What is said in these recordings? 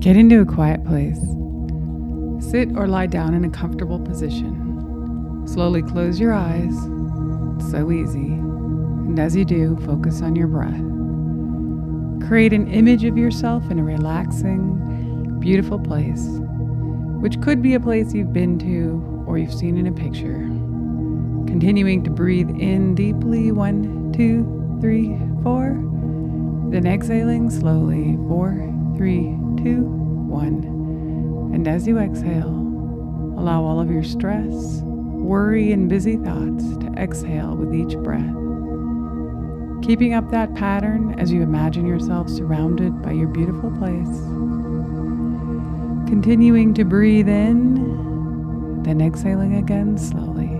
Get into a quiet place. Sit or lie down in a comfortable position. Slowly close your eyes. It's so easy. And as you do, focus on your breath. Create an image of yourself in a relaxing, beautiful place, which could be a place you've been to or you've seen in a picture. Continuing to breathe in deeply one, two, three, four. Then exhaling slowly four, three, two, one. And as you exhale, allow all of your stress, worry, and busy thoughts to exhale with each breath. Keeping up that pattern as you imagine yourself surrounded by your beautiful place. Continuing to breathe in, then exhaling again slowly.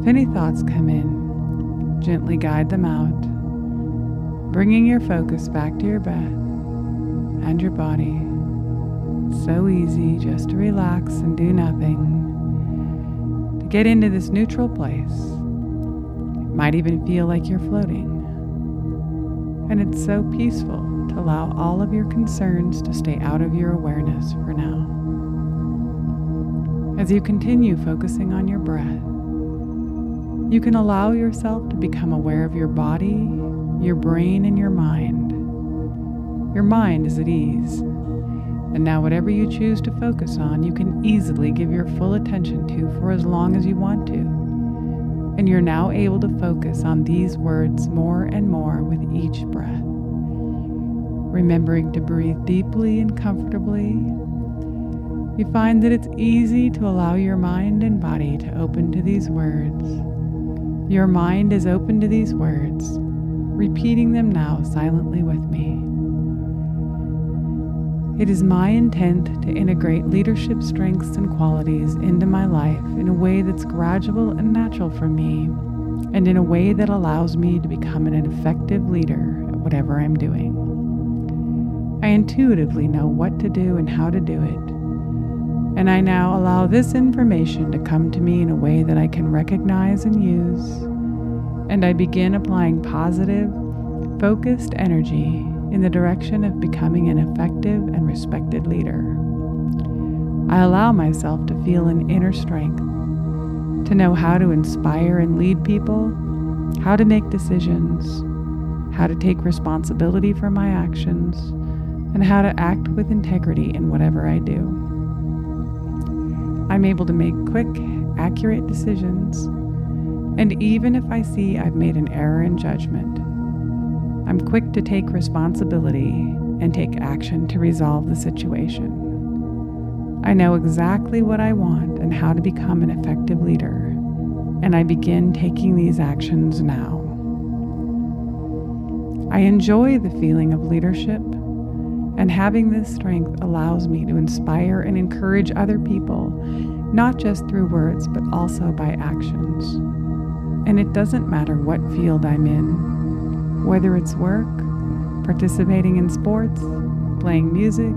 If any thoughts come in, gently guide them out, bringing your focus back to your breath and your body. So easy just to relax and do nothing. To get into this neutral place. It might even feel like you're floating. And it's so peaceful to allow all of your concerns to stay out of your awareness for now. As you continue focusing on your breath, you can allow yourself to become aware of your body, your brain, and your mind. Your mind is at ease. And now, whatever you choose to focus on, you can easily give your full attention to for as long as you want to. And you're now able to focus on these words more and more with each breath. Remembering to breathe deeply and comfortably, you find that it's easy to allow your mind and body to open to these words. Your mind is open to these words, repeating them now silently with me. It is my intent to integrate leadership strengths and qualities into my life in a way that's gradual and natural for me, and in a way that allows me to become an effective leader at whatever I'm doing. I intuitively know what to do and how to do it, and I now allow this information to come to me in a way that I can recognize and use, and I begin applying positive, focused energy in the direction of becoming an effective and respected leader. I allow myself to feel an inner strength, to know how to inspire and lead people, how to make decisions, how to take responsibility for my actions, and how to act with integrity in whatever I do. I'm able to make quick, accurate decisions, and even if I see I've made an error in judgment, I'm quick to take responsibility and take action to resolve the situation. I know exactly what I want and how to become an effective leader, and I begin taking these actions now. I enjoy the feeling of leadership, and having this strength allows me to inspire and encourage other people, not just through words, but also by actions. And it doesn't matter what field I'm in whether it's work, participating in sports, playing music,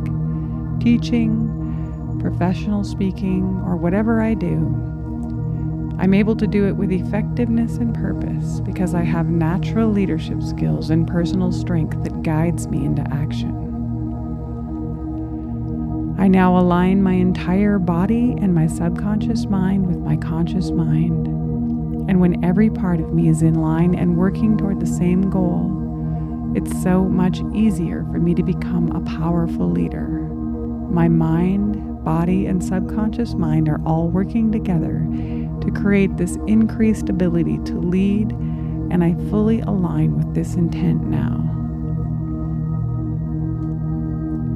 teaching, professional speaking, or whatever I do. I'm able to do it with effectiveness and purpose because I have natural leadership skills and personal strength that guides me into action. I now align my entire body and my subconscious mind with my conscious mind. And when every part of me is in line and working toward the same goal, it's so much easier for me to become a powerful leader. My mind, body, and subconscious mind are all working together to create this increased ability to lead, and I fully align with this intent now.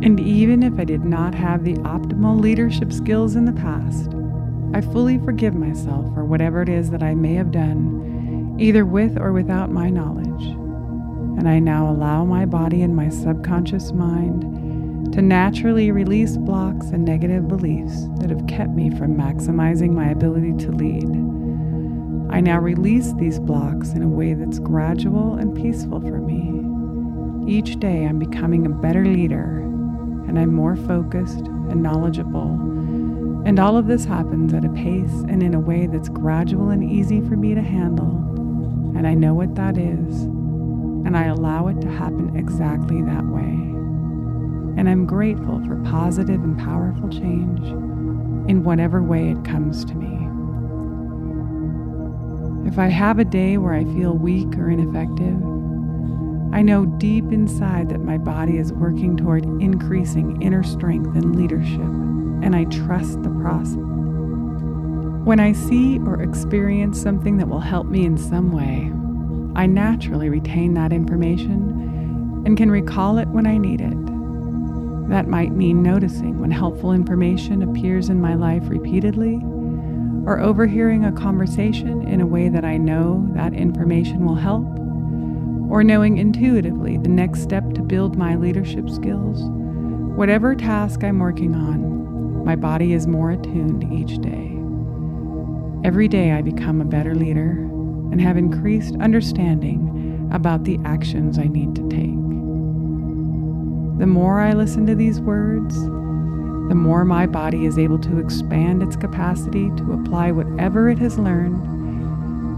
And even if I did not have the optimal leadership skills in the past, I fully forgive myself for whatever it is that I may have done, either with or without my knowledge. And I now allow my body and my subconscious mind to naturally release blocks and negative beliefs that have kept me from maximizing my ability to lead. I now release these blocks in a way that's gradual and peaceful for me. Each day I'm becoming a better leader and I'm more focused and knowledgeable and all of this happens at a pace and in a way that's gradual and easy for me to handle. And I know what that is. And I allow it to happen exactly that way. and I'm grateful for positive and powerful change in whatever way it comes to me. If I have a day where I feel weak or ineffective, I know deep inside that my body is working toward increasing inner strength and leadership, and I trust the process. When I see or experience something that will help me in some way, I naturally retain that information and can recall it when I need it. That might mean noticing when helpful information appears in my life repeatedly, or overhearing a conversation in a way that I know that information will help or knowing intuitively the next step to build my leadership skills, whatever task I'm working on, my body is more attuned each day. Every day I become a better leader and have increased understanding about the actions I need to take. The more I listen to these words, the more my body is able to expand its capacity to apply whatever it has learned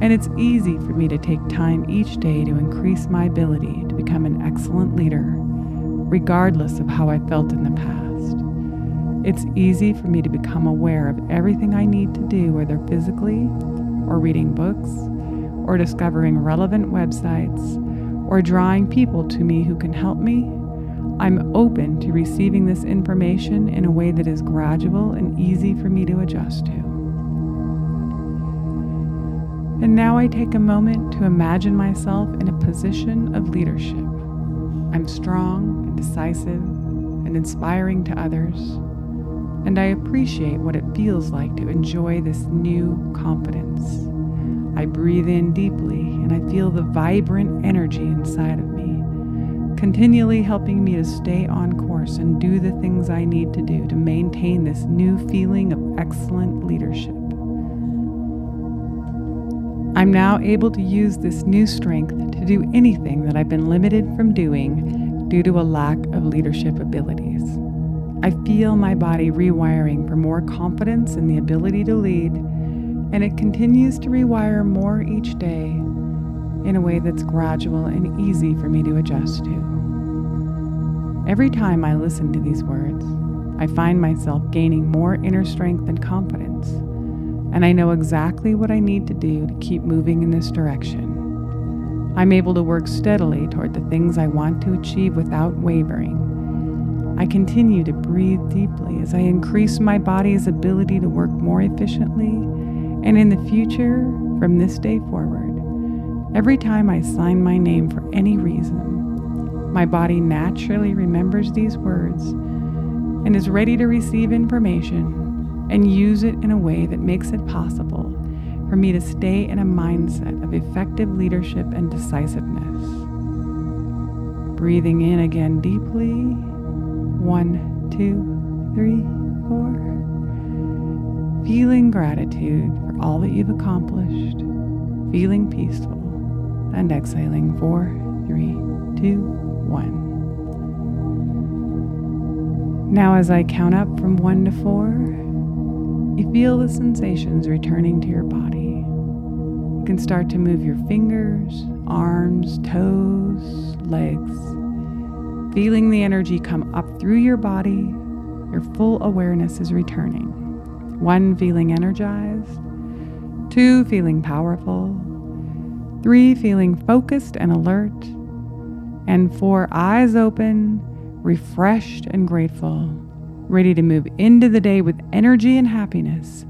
and it's easy for me to take time each day to increase my ability to become an excellent leader, regardless of how I felt in the past. It's easy for me to become aware of everything I need to do, whether physically, or reading books, or discovering relevant websites, or drawing people to me who can help me. I'm open to receiving this information in a way that is gradual and easy for me to adjust to. And now I take a moment to imagine myself in a position of leadership. I'm strong and decisive and inspiring to others, and I appreciate what it feels like to enjoy this new confidence. I breathe in deeply and I feel the vibrant energy inside of me, continually helping me to stay on course and do the things I need to do to maintain this new feeling of excellent leadership. I'm now able to use this new strength to do anything that I've been limited from doing due to a lack of leadership abilities. I feel my body rewiring for more confidence in the ability to lead, and it continues to rewire more each day in a way that's gradual and easy for me to adjust to. Every time I listen to these words, I find myself gaining more inner strength and confidence and I know exactly what I need to do to keep moving in this direction. I'm able to work steadily toward the things I want to achieve without wavering. I continue to breathe deeply as I increase my body's ability to work more efficiently, and in the future, from this day forward, every time I sign my name for any reason, my body naturally remembers these words and is ready to receive information and use it in a way that makes it possible for me to stay in a mindset of effective leadership and decisiveness. Breathing in again deeply. One, two, three, four. Feeling gratitude for all that you've accomplished. Feeling peaceful. And exhaling four, three, two, one. Now, as I count up from one to four, you feel the sensations returning to your body. You can start to move your fingers, arms, toes, legs, feeling the energy come up through your body. Your full awareness is returning. One, feeling energized. Two, feeling powerful. Three, feeling focused and alert. And four, eyes open, refreshed and grateful ready to move into the day with energy and happiness,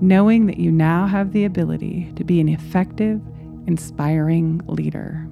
knowing that you now have the ability to be an effective, inspiring leader.